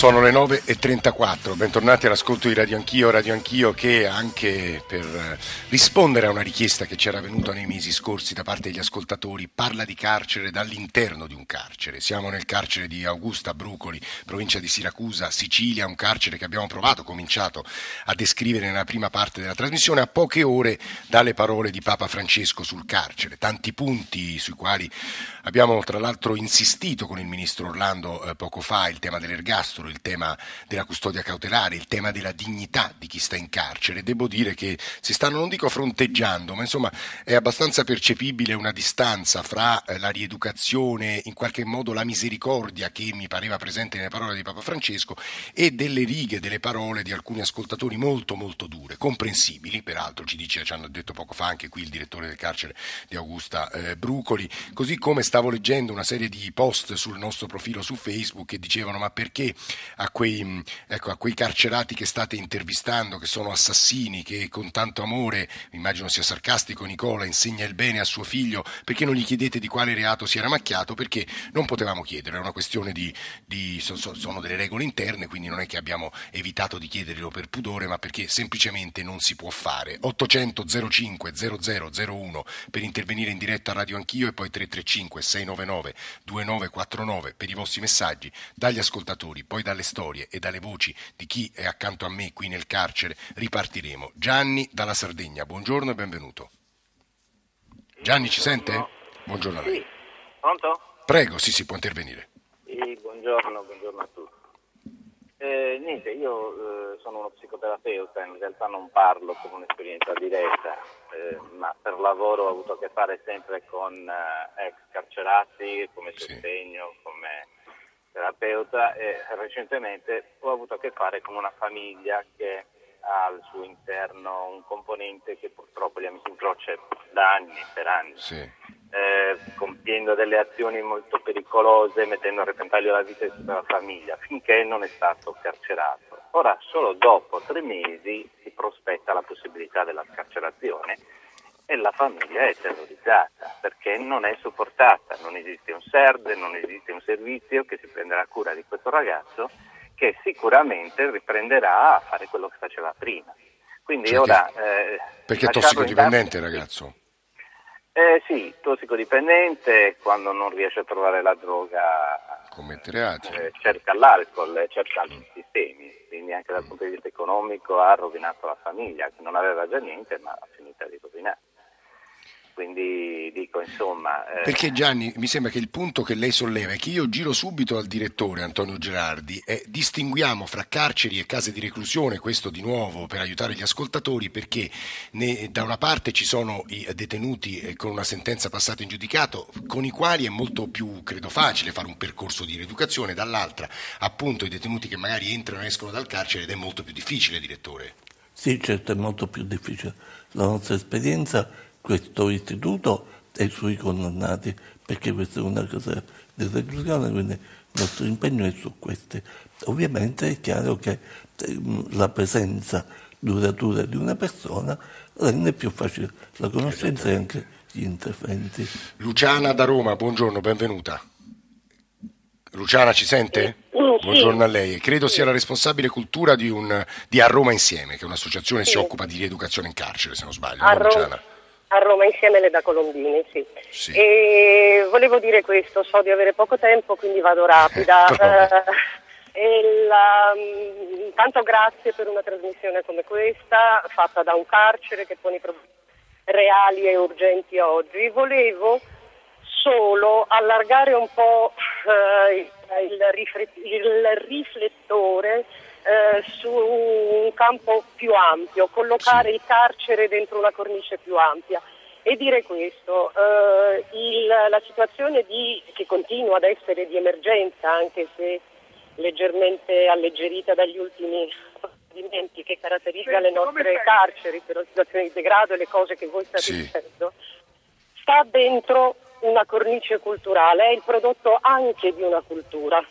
Sono le 9.34, bentornati all'ascolto di Radio Anch'io, Radio Anch'io che anche per eh, rispondere a una richiesta che ci era venuta nei mesi scorsi da parte degli ascoltatori parla di carcere dall'interno di un carcere. Siamo nel carcere di Augusta Brucoli, provincia di Siracusa, Sicilia, un carcere che abbiamo provato, cominciato a descrivere nella prima parte della trasmissione a poche ore dalle parole di Papa Francesco sul carcere, tanti punti sui quali abbiamo tra l'altro insistito con il ministro Orlando eh, poco fa, il tema dell'ergastolo, il tema della custodia cautelare, il tema della dignità di chi sta in carcere. Devo dire che si stanno, non dico fronteggiando, ma insomma è abbastanza percepibile una distanza fra eh, la rieducazione, in qualche modo la misericordia che mi pareva presente nelle parole di Papa Francesco e delle righe delle parole di alcuni ascoltatori molto molto dure, comprensibili, peraltro ci dice, ci hanno detto poco fa anche qui il direttore del carcere di Augusta eh, Brucoli, così come stavo leggendo una serie di post sul nostro profilo su Facebook che dicevano ma perché a quei, ecco, a quei carcerati che state intervistando, che sono assassini, che con tanto amore, immagino sia sarcastico Nicola, insegna il bene a suo figlio, perché non gli chiedete di quale reato si era macchiato? Perché non potevamo chiedere, è una questione di, di sono delle regole interne, quindi non è che abbiamo evitato di chiederglielo per pudore, ma perché semplicemente non si può fare. 800 05 0001 per intervenire in diretta a Radio Anch'io e poi 335 699 2949 per i vostri messaggi dagli ascoltatori, poi dalle storie e dalle voci di chi è accanto a me qui nel carcere ripartiremo. Gianni dalla Sardegna, buongiorno e benvenuto. Gianni ci sente? Buongiorno a lei. Sì. Pronto? Prego, sì, si può intervenire. Sì, buongiorno, buongiorno a tutti. Eh, niente, io eh, sono uno psicoterapeuta, in realtà non parlo come un'esperienza diretta, eh, ma per lavoro ho avuto a che fare sempre con eh, ex carcerati come sostegno, sì. come terapeuta e recentemente ho avuto a che fare con una famiglia che ha al suo interno un componente che purtroppo li incrocia da anni, per anni, sì. Eh, compiendo delle azioni molto pericolose, mettendo a repentaglio la vita di tutta la famiglia, finché non è stato carcerato. Ora, solo dopo tre mesi si prospetta la possibilità della scarcerazione e la famiglia è terrorizzata perché non è supportata, non esiste un SERD, non esiste un servizio che si prenderà cura di questo ragazzo che sicuramente riprenderà a fare quello che faceva prima. Quindi cioè ora... Che, eh, perché è tossicodipendente il ragazzo? Eh, sì, tossicodipendente quando non riesce a trovare la droga commette reati. Eh, cerca l'alcol, cerca altri mm. sistemi, quindi anche dal mm. punto di vista economico ha rovinato la famiglia, che non aveva già niente ma ha finito di rovinare quindi dico insomma... Eh... Perché Gianni, mi sembra che il punto che lei solleva è che io giro subito al direttore Antonio Gerardi e distinguiamo fra carceri e case di reclusione, questo di nuovo per aiutare gli ascoltatori, perché ne, da una parte ci sono i detenuti eh, con una sentenza passata in giudicato, con i quali è molto più, credo, facile fare un percorso di rieducazione, dall'altra appunto i detenuti che magari entrano e escono dal carcere ed è molto più difficile, direttore. Sì, certo, è molto più difficile. La nostra esperienza questo istituto e i suoi condannati, perché questa è una cosa di reclusione, quindi il nostro impegno è su queste. Ovviamente è chiaro che ehm, la presenza duratura di una persona rende più facile la conoscenza e anche gli interventi. Luciana da Roma, buongiorno, benvenuta. Luciana ci sente? Buongiorno a lei. Credo sia la responsabile cultura di, un, di A Roma Insieme, che è un'associazione che si occupa di rieducazione in carcere, se non sbaglio. A, no, Ro- a Roma insieme le da Colombini, sì. sì. E volevo dire questo, so di avere poco tempo, quindi vado rapida. eh, la, intanto grazie per una trasmissione come questa, fatta da un carcere che pone i problemi reali e urgenti oggi. Volevo solo allargare un po' eh, il, il riflettore eh, su un campo più ampio, collocare sì. il carcere dentro una cornice più ampia. E dire questo, eh, il, la situazione di, che continua ad essere di emergenza, anche se leggermente alleggerita dagli ultimi provvedimenti che caratterizza le nostre carceri per la situazione di degrado e le cose che voi state sì. dicendo, sta dentro una cornice culturale, è il prodotto anche di una cultura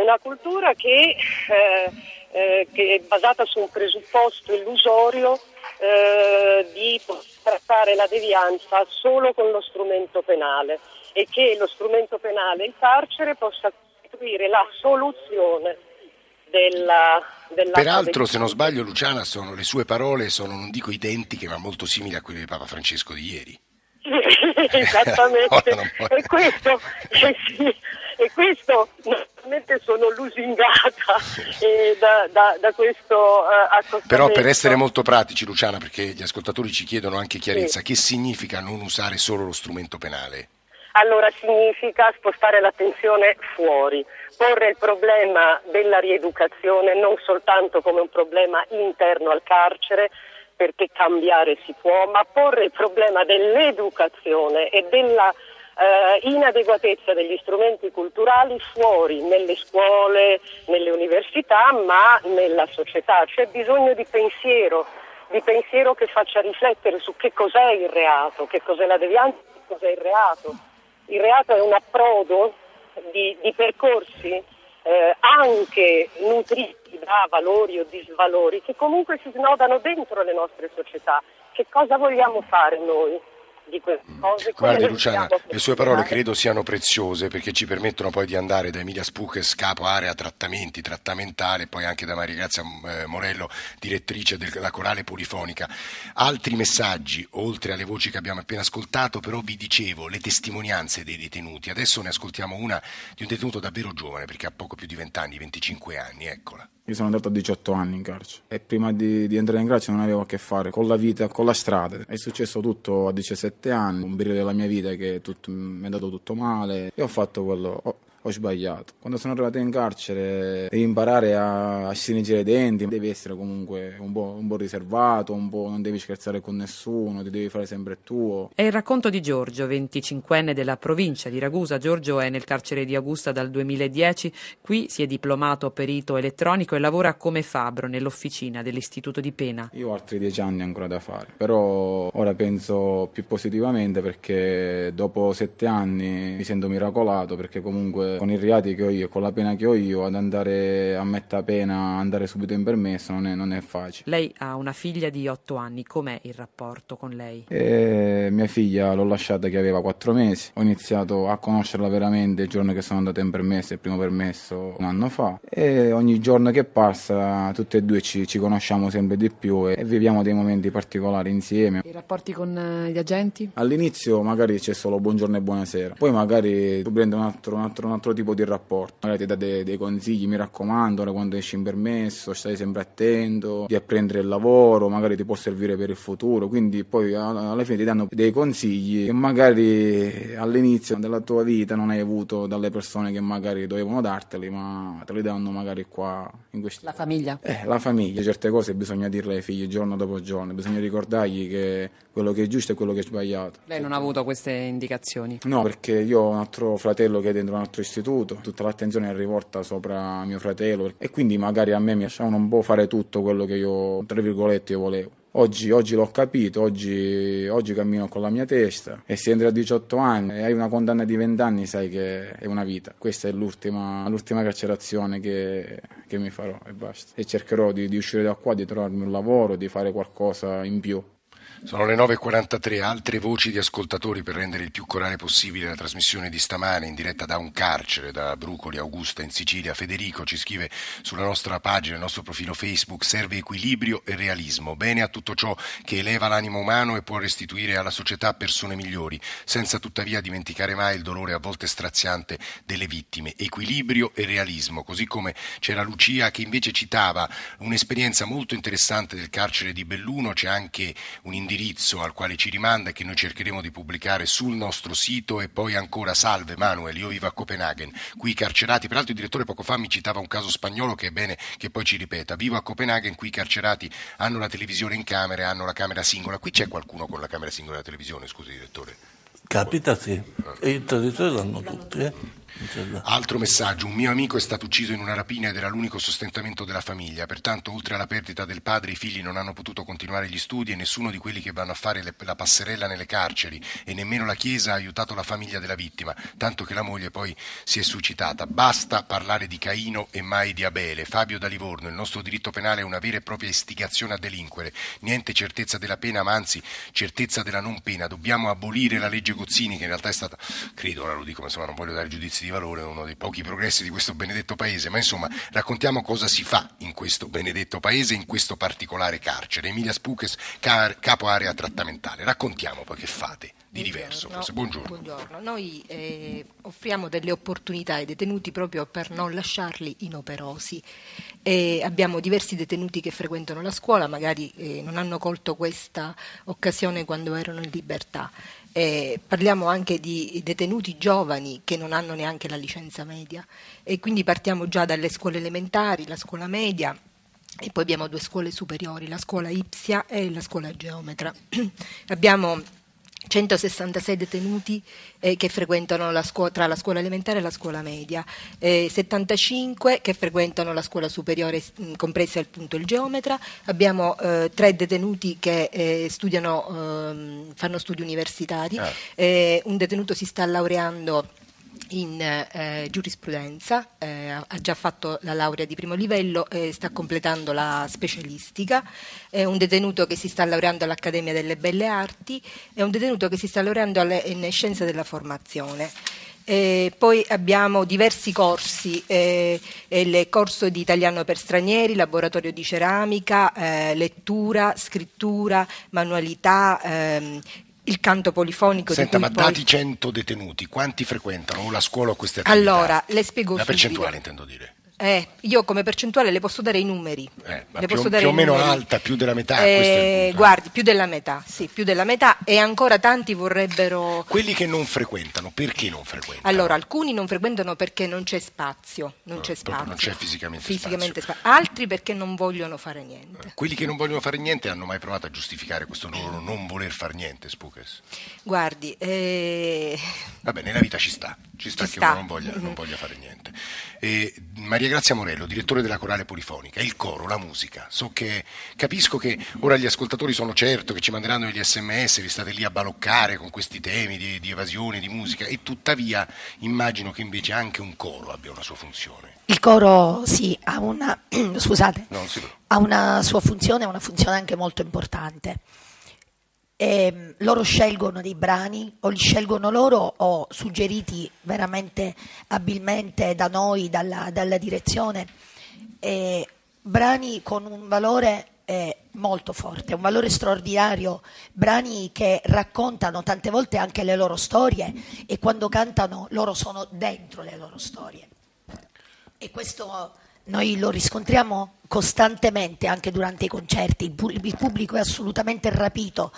una cultura che eh, eh, che è basata su un presupposto illusorio eh, di trattare la devianza solo con lo strumento penale e che lo strumento penale, il carcere, possa costituire la soluzione della, della Peraltro, se non sbaglio, Luciana, sono, le sue parole sono, non dico identiche, ma molto simili a quelle di Papa Francesco di ieri. Esattamente, e questo, eh sì, e questo naturalmente sono lusingata eh, da, da, da, questo accostamento. Però per essere molto pratici Luciana, perché gli ascoltatori ci chiedono anche chiarezza, sì. che significa non usare solo lo strumento penale? Allora significa spostare l'attenzione fuori, porre il problema della rieducazione non soltanto come un problema interno al carcere, perché cambiare si può, ma porre il problema dell'educazione e della eh, inadeguatezza degli strumenti culturali fuori, nelle scuole, nelle università, ma nella società. C'è bisogno di pensiero, di pensiero che faccia riflettere su che cos'è il reato, che cos'è la devianza, che cos'è il reato. Il reato è un approdo di, di percorsi eh, anche nutriti da valori o disvalori che comunque si snodano dentro le nostre società. Che cosa vogliamo fare noi? Di queste cose. Guardi Luciana, le sue parole credo siano preziose perché ci permettono poi di andare da Emilia Spuches, capo area trattamenti, trattamentale, poi anche da Maria Grazia eh, Morello, direttrice della corale polifonica. Altri messaggi, oltre alle voci che abbiamo appena ascoltato, però vi dicevo, le testimonianze dei detenuti. Adesso ne ascoltiamo una di un detenuto davvero giovane perché ha poco più di 20 anni, 25 anni, eccola. Io sono andato a 18 anni in carcere e prima di, di, entrare in carcere non avevo a che fare con la vita, con la strada. È successo tutto a 17 anni, un periodo della mia vita che tutto, mi è andato tutto male e ho fatto quello. Ho sbagliato. Quando sono arrivato in carcere devi imparare a, a stringere i denti, devi essere comunque un po', un po', riservato, un po' non devi scherzare con nessuno, ti devi fare sempre tuo. È il racconto di Giorgio, 25enne della provincia di Ragusa. Giorgio è nel carcere di Augusta dal 2010, qui si è diplomato perito elettronico e lavora come fabbro nell'officina dell'istituto di pena. Io ho altri dieci anni ancora da fare, però ora penso più positivamente perché dopo sette anni mi sento miracolato perché comunque con i reati che ho io, con la pena che ho io, ad andare a metà pena, andare subito in permesso non è, non è facile. Lei ha una figlia di 8 anni, com'è il rapporto con lei? E mia figlia l'ho lasciata che aveva 4 mesi, ho iniziato a conoscerla veramente il giorno che sono andato in permesso, il primo permesso un anno fa e ogni giorno che passa tutte e due ci, ci conosciamo sempre di più e, e, viviamo dei momenti particolari insieme. I rapporti con uh, gli agenti? All'inizio magari c'è solo buongiorno e buonasera, poi magari tu prendi un altro, un altro, un altro altro tipo di rapporto. Magari ti dà dei, dei consigli, mi raccomando, quando esci in permesso, stai sempre attento, di apprendere il lavoro, magari ti può servire per il futuro. Quindi poi alla fine ti danno dei consigli che magari all'inizio della tua vita non hai avuto dalle persone che magari dovevano darteli, ma te li danno magari qua in questi... La famiglia? Eh, la famiglia. Certe cose bisogna dirle ai figli giorno dopo giorno, bisogna ricordargli che quello che è giusto e quello che è sbagliato. Lei non ha avuto queste indicazioni? No, perché io ho un altro fratello che è dentro un altro istituto, tutta l'attenzione è rivolta sopra mio fratello e quindi magari a me mi lasciavano un po' fare tutto quello che io, tra virgolette, io volevo. Oggi, oggi, l'ho capito, oggi, oggi, cammino con la mia testa e se entri a 18 anni e hai una condanna di 20 anni sai che è una vita. Questa è l'ultima, l'ultima carcerazione che, che, mi farò e basta. E cercherò di, di uscire da qua, di trovarmi un lavoro, di fare qualcosa in più. Sono le 9.43, altre voci di ascoltatori per rendere il più corale possibile la trasmissione di stamane in diretta da un carcere, da Brucoli, Augusta in Sicilia. Federico ci scrive sulla nostra pagina, il nostro profilo Facebook, serve equilibrio e realismo, bene a tutto ciò che eleva l'animo umano e può restituire alla società persone migliori, senza tuttavia dimenticare mai il dolore a volte straziante delle vittime. Equilibrio e realismo, così come c'era Lucia che invece citava un'esperienza molto interessante del carcere di Belluno, c'è anche un indirizzo al quale ci rimanda e che noi cercheremo di pubblicare sul nostro sito e poi ancora salve Manuel, io vivo a Copenaghen, qui carcerati, peraltro il direttore poco fa mi citava un caso spagnolo che è bene che poi ci ripeta, vivo a Copenaghen, qui i carcerati hanno la televisione in camera e hanno la camera singola, qui c'è qualcuno con la camera singola della televisione, scusi direttore? Capita sì, e i traditori l'hanno tutti, eh? Altro messaggio, un mio amico è stato ucciso in una rapina ed era l'unico sostentamento della famiglia, pertanto oltre alla perdita del padre i figli non hanno potuto continuare gli studi e nessuno di quelli che vanno a fare le, la passerella nelle carceri e nemmeno la Chiesa ha aiutato la famiglia della vittima, tanto che la moglie poi si è suicidata. Basta parlare di Caino e mai di Abele. Fabio da Livorno, il nostro diritto penale è una vera e propria istigazione a delinquere, niente certezza della pena ma anzi certezza della non pena, dobbiamo abolire la legge Gozzini che in realtà è stata, credo, ora lo dico, ma insomma non voglio dare giudizi di valore, uno dei pochi progressi di questo benedetto paese, ma insomma raccontiamo cosa si fa in questo benedetto paese, in questo particolare carcere. Emilia Spuches, capo area trattamentale, raccontiamo poi che fate di diverso. Forse. Buongiorno. Buongiorno. Noi eh, offriamo delle opportunità ai detenuti proprio per non lasciarli inoperosi. E abbiamo diversi detenuti che frequentano la scuola, magari eh, non hanno colto questa occasione quando erano in libertà. Eh, parliamo anche di detenuti giovani che non hanno neanche la licenza media e quindi partiamo già dalle scuole elementari, la scuola media e poi abbiamo due scuole superiori, la scuola Ipsia e la scuola Geometra. abbiamo 166 detenuti eh, che frequentano la scuola, tra la scuola elementare e la scuola media, eh, 75 che frequentano la scuola superiore, mh, compresa appunto il geometra, abbiamo eh, tre detenuti che eh, studiano, ehm, fanno studi universitari, ah. eh, un detenuto si sta laureando in eh, giurisprudenza, eh, ha già fatto la laurea di primo livello e sta completando la specialistica, è un detenuto che si sta laureando all'Accademia delle Belle Arti, è un detenuto che si sta laureando alle, in Scienze della Formazione. Eh, poi abbiamo diversi corsi, eh, il corso di italiano per stranieri, laboratorio di ceramica, eh, lettura, scrittura, manualità, ehm, il canto polifonico. Senta, ma poi... dati 100 detenuti, quanti frequentano la scuola o queste attività? Allora, le spiego La subito. percentuale intendo dire. Eh, io come percentuale le posso dare i numeri. Eh, le più, più o meno numeri. alta, più della metà. Eh, guardi, più della metà, sì, più della metà e ancora tanti vorrebbero... Quelli che non frequentano, perché non frequentano? Allora, alcuni non frequentano perché non c'è spazio, non No, c'è spazio. non c'è fisicamente Fisicamente spazio. spazio. Altri perché non vogliono fare niente. Quelli che non vogliono fare niente hanno mai provato a giustificare questo loro non voler fare niente, Spukes? Guardi, eh, Vabbè, nella vita ci sta, ci sta Ci che sta. uno non voglia, non voglia fare niente. E Maria Grazia Morello, direttore della Corale Polifonica, il coro, la musica. So che capisco che ora gli ascoltatori sono certo che ci manderanno gli sms, vi state lì a baloccare con questi temi di, di evasione, di musica, e tuttavia immagino che invece anche un coro abbia una sua funzione. Il coro sì, ha una, scusate, No, ha una sua funzione, una funzione anche molto importante. E, loro scelgono dei brani, o li scelgono loro o suggeriti veramente abilmente da noi, dalla, dalla direzione, e brani con un valore eh, molto forte, un valore straordinario, brani che raccontano tante volte anche le loro storie e quando cantano loro sono dentro le loro storie. E questo noi lo riscontriamo costantemente anche durante i concerti, il, pu- il pubblico è assolutamente rapito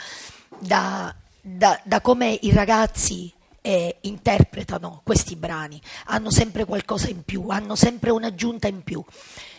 da, da- da come i ragazzi eh, interpretano questi brani, hanno sempre qualcosa in più, hanno sempre un'aggiunta in più,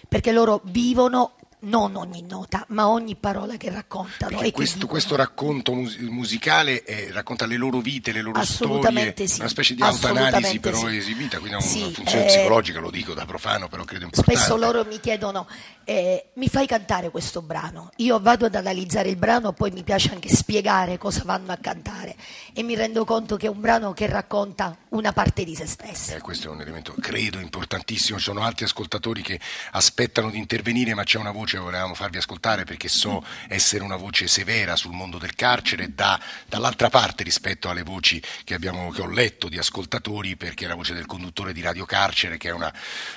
perché loro vivono non ogni nota, ma ogni parola che raccontano. E questo, questo racconto mus- musicale eh, racconta le loro vite, le loro storie, Assolutamente sì, una specie di autoanalisi però sì. esibita, quindi ha Sì, una funzione eh, psicologica, lo dico da profano, però credo importante. Spesso loro mi chiedono, eh, mi fai cantare questo brano? Io vado ad analizzare il brano, poi mi piace anche spiegare cosa vanno a cantare e mi rendo conto che è un brano che racconta una parte di se stesso. Eh, questo è un elemento, credo, importantissimo. Ci sono altri ascoltatori che aspettano di intervenire, ma c'è una voce che volevamo farvi ascoltare perché so essere una voce severa sul mondo del carcere, da- dall'altra parte rispetto alle voci che, abbiamo, che ho letto di ascoltatori, perché è la voce del conduttore di Radio Carcere, che è una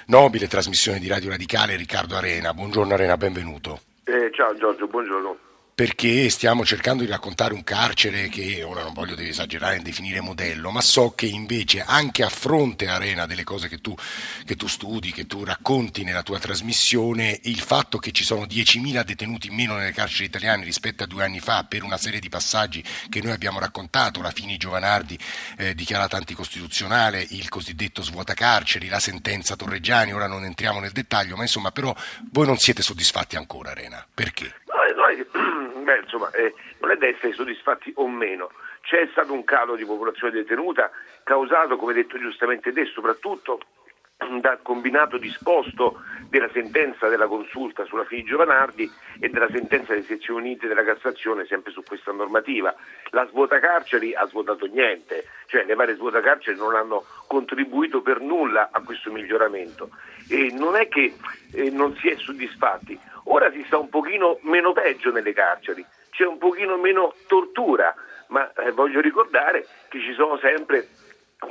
nobile trasmissione di Radio Radicale, Riccardo Arena. Buongiorno Arena, benvenuto. Eh, ciao Giorgio, buongiorno. Perché stiamo cercando di raccontare un carcere che ora non voglio esagerare e definire modello, ma so che invece anche a fronte arena delle cose che tu, che tu studi, che tu racconti nella tua trasmissione, il fatto che ci sono 10.000 detenuti in meno nelle carceri italiane rispetto a due anni fa per una serie di passaggi che noi abbiamo raccontato, la Fini Giovanardi eh, dichiarata anticostituzionale, il cosiddetto svuota carceri, la sentenza Torreggiani, ora non entriamo nel dettaglio, ma insomma però voi non siete soddisfatti ancora Arena, perché? No, eh, no, è che- beh, insomma, eh, non è da essere soddisfatti o meno. c'è stato un calo di popolazione detenuta causato, come detto giustamente te, soprattutto dal combinato disposto della sentenza della consulta sulla Fini Giovanardi e della sentenza delle sezioni unite della Cassazione sempre su questa normativa. La svuota carceri ha svuotato niente, cioè le varie svuota carceri non hanno contribuito per nulla a questo miglioramento e non è che eh, non si è soddisfatti, ora si sta un pochino meno peggio nelle carceri, c'è un pochino meno tortura, ma eh, voglio ricordare che ci sono sempre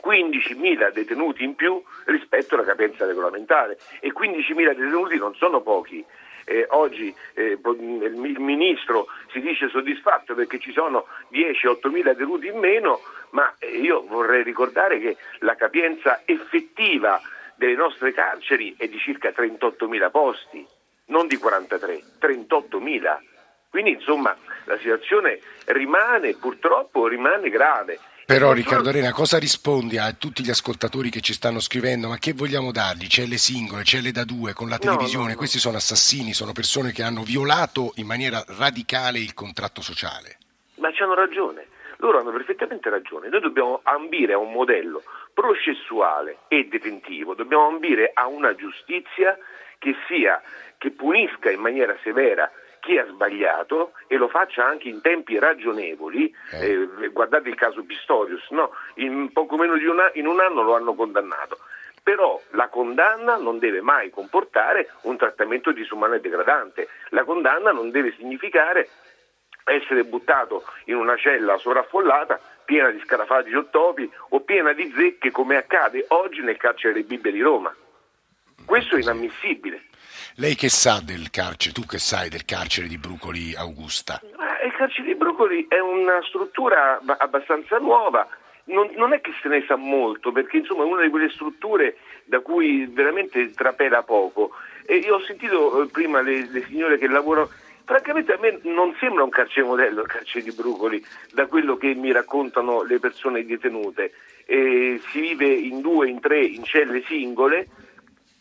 15.000 detenuti in più rispetto alla capienza regolamentare e 15.000 detenuti non sono pochi. Eh, oggi eh, il ministro si dice soddisfatto perché ci sono 10-8 mila detenuti in meno, ma eh, io vorrei ricordare che la capienza effettiva delle nostre carceri è di circa 38 mila posti, non di 43, 38 mila. Quindi insomma la situazione rimane, purtroppo rimane grave. Però Riccardo Arena, cosa rispondi a tutti gli ascoltatori che ci stanno scrivendo? Ma che vogliamo dargli? Celle singole, celle da due, con la televisione? No, no, no. Questi sono assassini, sono persone che hanno violato in maniera radicale il contratto sociale. Ma ci hanno ragione, loro hanno perfettamente ragione. Noi dobbiamo ambire a un modello processuale e detentivo, dobbiamo ambire a una giustizia che sia, che punisca in maniera severa chi ha sbagliato e lo faccia anche in tempi ragionevoli, eh. Eh, guardate il caso Pistorius, no? in poco meno di un, anno, in un anno lo hanno condannato. Però la condanna non deve mai comportare un trattamento disumano e degradante, la condanna non deve significare essere buttato in una cella sovraffollata piena di scarafaggi o topi o piena di zecche come accade oggi nel carcere Bibbia di Roma. Questo è inammissibile. Lei che sa del carcere, tu che sai del carcere di Brucoli Augusta? il carcere di Brucoli è una struttura abbastanza nuova, non, non, è che se ne sa molto, perché insomma è una di quelle strutture da cui veramente trapela poco. E io ho sentito eh, prima le, le signore che lavorano, francamente a me non sembra un carcere modello il carcere di Brucoli, da quello che mi raccontano le persone detenute. E si vive in due, in tre, in celle singole,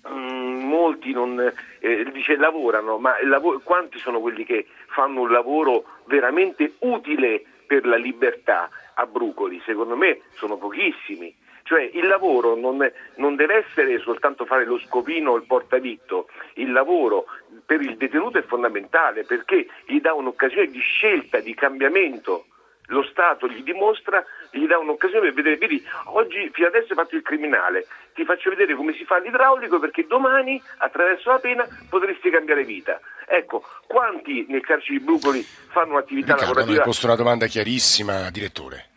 Mm, molti non, eh, dice lavorano, ma lavoro, quanti sono quelli che fanno un lavoro veramente utile per la libertà a Brucoli? Secondo me sono pochissimi. Cioè il lavoro non, non deve essere soltanto fare lo scopino o il portaditto, il lavoro per il detenuto è fondamentale perché gli dà un'occasione di scelta, di cambiamento lo Stato gli dimostra, gli dà un'occasione per vedere, vedi, oggi fino adesso hai fatto il criminale, ti faccio vedere come si fa l'idraulico perché domani attraverso la pena potresti cambiare vita. Ecco, quanti nel carcere di Brucoli fanno un'attività Riccardo, lavorativa? Ho posto una domanda chiarissima, direttore.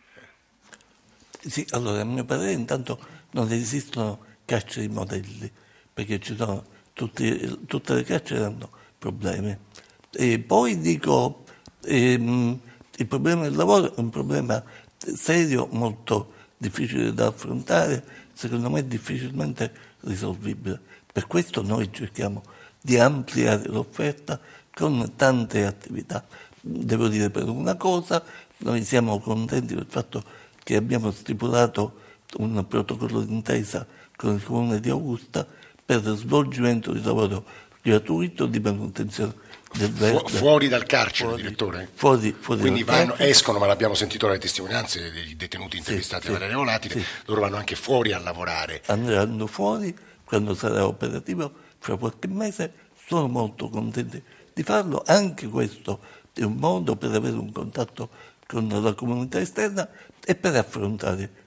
Sì, allora, a mio parere intanto non esistono carceri modelli, perché ci sono tutti, tutte le carceri hanno problemi. E poi dico, ehm, il problema del lavoro è un problema serio, molto difficile da affrontare, secondo me difficilmente risolvibile. Per questo noi cerchiamo di ampliare l'offerta con tante attività. Devo dire per una cosa, noi siamo contenti del fatto che abbiamo stipulato un protocollo d'intesa con il Comune di Augusta per lo svolgimento di lavoro gratuito di manutenzione Fu- fuori dal carcere, fuori, direttore? Fuori, fuori Quindi vanno, escono, ma l'abbiamo sentito dalle testimonianze dei detenuti intervistati sì, da Volatile, sì. loro vanno anche fuori a lavorare. Andranno fuori quando sarà operativo fra qualche mese, sono molto contenti di farlo, anche questo è un modo per avere un contatto con la comunità esterna e per affrontare.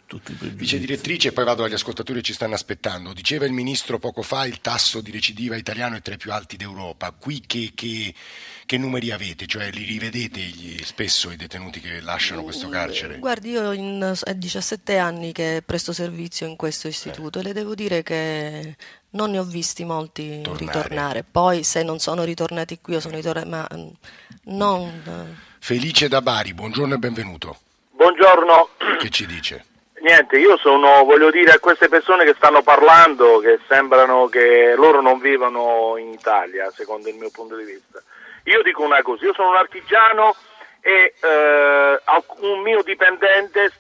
Vice direttrice, e poi vado agli ascoltatori che ci stanno aspettando. Diceva il ministro poco fa il tasso di recidiva italiano è tra i più alti d'Europa. Qui che, che, che numeri avete? Cioè li rivedete gli, spesso i detenuti che lasciano questo carcere? Guardi, io in, è 17 anni che presto servizio in questo istituto eh. e le devo dire che non ne ho visti molti Tornare. ritornare. Poi se non sono ritornati qui o sono ritornati, ma mm, non... Felice da Bari, buongiorno e benvenuto. Buongiorno. Che ci dice? Niente, io sono, voglio dire a queste persone che stanno parlando che sembrano che loro non vivono in Italia, secondo il mio punto di vista. Io dico una cosa, io sono un artigiano e eh, un mio dipendente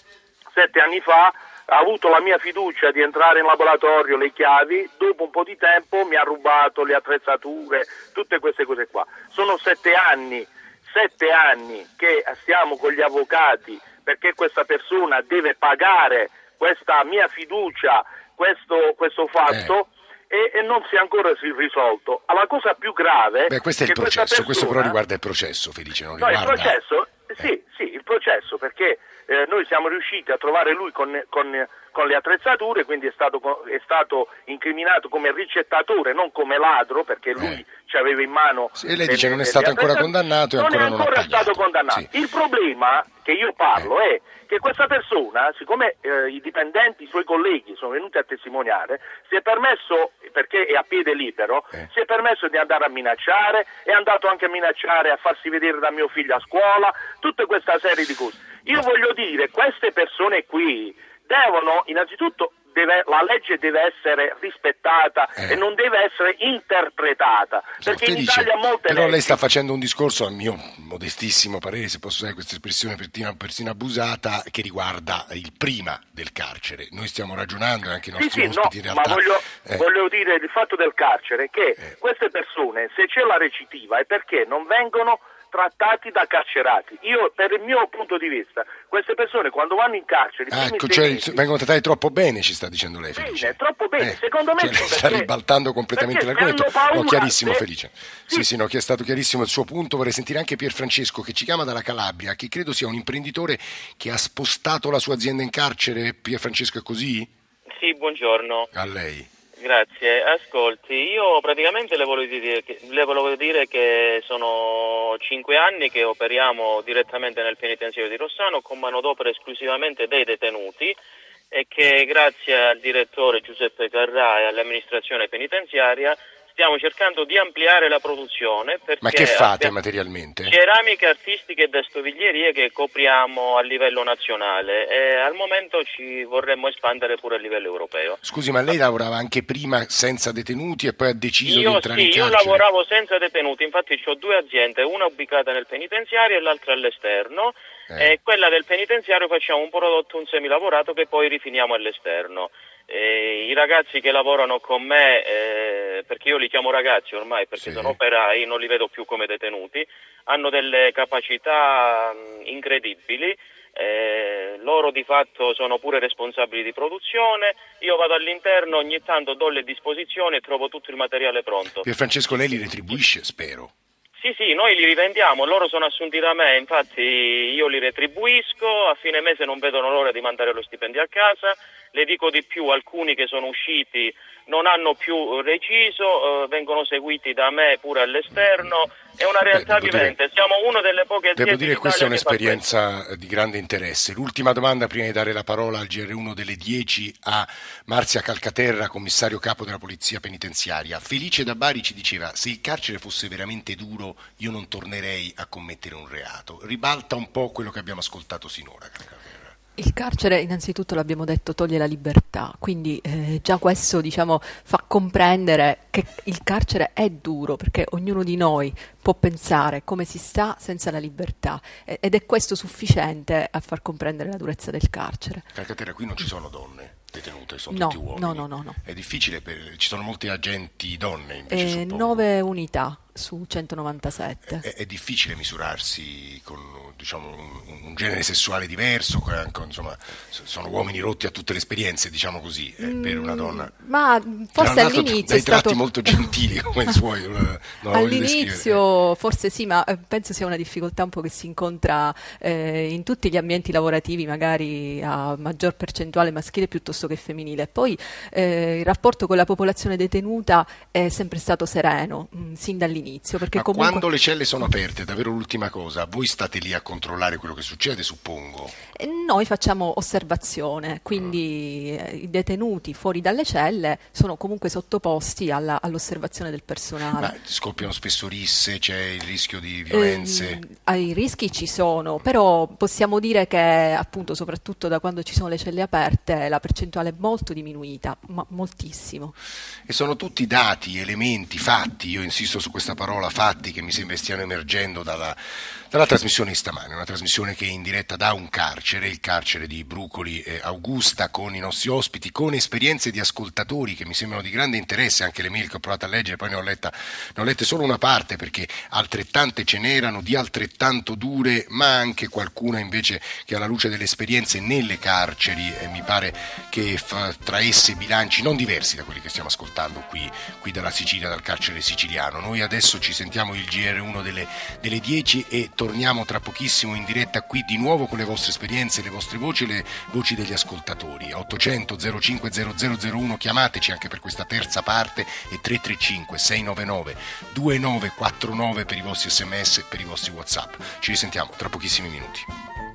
sette anni fa ha avuto la mia fiducia di entrare in laboratorio, le chiavi, dopo un po' di tempo mi ha rubato le attrezzature, tutte queste cose qua. Sono sette anni, sette anni che stiamo con gli avvocati perché questa persona deve pagare questa mia fiducia, questo, questo fatto. Eh. E, e, non si è ancora risolto. La cosa più grave Beh, questo è il processo, persona... questo però riguarda il processo, Felice, non no, riguarda... il processo, sì, eh. sì, il processo, perché eh, noi siamo riusciti a trovare lui con, con, con le attrezzature, quindi è stato, è stato, incriminato come ricettatore, non come ladro, perché lui eh. ci aveva in mano. Sì, e lei dice che non è stato ancora condannato e non ancora è ancora non stato condannato. Sì. Il problema che io parlo eh. è che questa persona, siccome eh, i dipendenti, i suoi colleghi sono venuti a testimoniare, si è permesso, perché è a piede libero, eh. si è permesso di andare a minacciare, è andato anche a minacciare, a farsi vedere da mio figlio a scuola, tutta questa serie di cose. Io voglio dire, queste persone qui devono innanzitutto Deve, la legge deve essere rispettata eh. e non deve essere interpretata. Perché in dice, Italia molte Però leggi... lei sta facendo un discorso, a mio modestissimo parere, se posso usare questa espressione persino, persino, abusata, che riguarda il prima del carcere. Noi stiamo ragionando, anche i nostri sì, sì, ospiti no, in realtà... Ma voglio, eh. voglio, dire il fatto del carcere, che eh. queste persone, se c'è la recidiva, è perché non vengono trattati da carcerati. Io, per il mio punto di vista, queste persone quando vanno in carcere... Ah, ecco, cioè, mesi, vengono trattati troppo bene, ci sta dicendo lei, Felice. Bene, troppo bene, eh, secondo me... Cioè, perché, sta ribaltando completamente l'argomento. No, chiarissimo, se... Felice. Sì, sì, sì no, che è stato chiarissimo il suo punto. Vorrei sentire anche Pier Francesco, che ci chiama dalla Calabria, che credo sia un imprenditore che ha spostato la sua azienda in carcere. Pier Francesco è così? Sì, buongiorno. A lei. Grazie, ascolti, io praticamente le volevo, dire che, le volevo dire che sono cinque anni che operiamo direttamente nel penitenziario di Rossano con manodopera esclusivamente dei detenuti e che grazie al direttore Giuseppe Carrà e all'amministrazione penitenziaria stiamo cercando di ampliare la produzione. Ma che fate materialmente? Ceramiche artistiche e vestoviglierie che copriamo a livello nazionale e al momento ci vorremmo espandere pure a livello europeo. Scusi, ma lei lavorava anche prima senza detenuti e poi ha deciso io, di entrare sì, in carcere? Io lavoravo senza detenuti, infatti ho due aziende, una ubicata nel penitenziario e l'altra all'esterno. Eh. E quella del penitenziario facciamo un prodotto, un semilavorato che poi rifiniamo all'esterno. Eh, I ragazzi che lavorano con me, eh, perché io li chiamo ragazzi ormai perché sì. sono operai, non li vedo più come detenuti, hanno delle capacità mh, incredibili. Eh, loro di fatto sono pure responsabili di produzione, io vado all'interno, ogni tanto do le disposizioni e trovo tutto il materiale pronto. Pier Francesco lei li retribuisce, spero. Sì, sì, noi li rivendiamo, loro sono assunti da me, infatti io li retribuisco, a fine mese non vedono l'ora di mandare lo stipendio a casa, le dico di più, alcuni che sono usciti non hanno più reciso, eh, vengono seguiti da me pure all'esterno, è una realtà Beh, vivente, dire, siamo una delle poche aziende Devo dire che questa è un'esperienza di grande interesse. L'ultima domanda prima di dare la parola al GR1 delle 10 a Marzia Calcaterra, commissario capo della Polizia Penitenziaria. Felice da Bari ci diceva se il carcere fosse veramente duro io non tornerei a commettere un reato. Ribalta un po' quello che abbiamo ascoltato sinora. Il carcere, innanzitutto l'abbiamo detto, toglie la libertà, quindi eh, già questo diciamo, fa comprendere che il carcere è duro, perché ognuno di noi può pensare come si sta senza la libertà ed è questo sufficiente a far comprendere la durezza del carcere. Calcaterra, qui non ci sono donne detenute, sono no, tutti uomini. No, no, no, no. È difficile, per, ci sono molti agenti donne invece, eh, Nove unità su 197. È, è difficile misurarsi con diciamo, un, un, genere sessuale diverso, anche, insomma, sono uomini rotti a tutte le esperienze, diciamo così, eh, per una mm, donna. Ma forse all'inizio dai stato... tratti molto gentili come i suoi. All'inizio forse sì, ma eh, penso sia una difficoltà un po' che si incontra eh, in tutti gli ambienti lavorativi, magari a maggior percentuale maschile piuttosto che femminile. Poi eh, il rapporto con la popolazione detenuta è sempre stato sereno, mh, mm, sin dall'inizio. Perché ma comunque... quando le celle sono aperte, davvero l'ultima cosa, voi state lì a controllare quello che succede, suppongo. Noi facciamo osservazione, quindi eh, i detenuti fuori dalle celle sono comunque sottoposti alla, all'osservazione del personale. Ma scoppiano spesso risse, c'è il rischio di violenze? Eh, I rischi ci sono, però possiamo dire che appunto soprattutto da quando ci sono le celle aperte la percentuale è molto diminuita, ma moltissimo. E sono tutti dati, elementi, fatti, io insisto su questa parola fatti che mi sembra stiano emergendo dalla dalla trasmissione di stamane, una trasmissione che è in diretta da un carcere, il carcere di Brucoli Augusta, con i nostri ospiti, con esperienze di ascoltatori che mi sembrano di grande interesse, anche le mail che ho provato a leggere, poi ne ho, letta, ne ho lette solo una parte perché altrettante ce n'erano, di altrettanto dure, ma anche qualcuna invece che alla luce delle esperienze nelle carceri eh, mi pare che fa, traesse bilanci non diversi da quelli che stiamo ascoltando qui, qui dalla Sicilia, dal carcere siciliano. Noi adesso ci sentiamo il GR1 delle, delle 10 e torniamo tra pochissimo in diretta qui di nuovo con le vostre esperienze, le vostre voci e le voci degli ascoltatori. 800 05 0001 chiamateci anche per questa terza parte e 335 699 2949 per i vostri sms e per i vostri whatsapp. Ci risentiamo tra pochissimi minuti.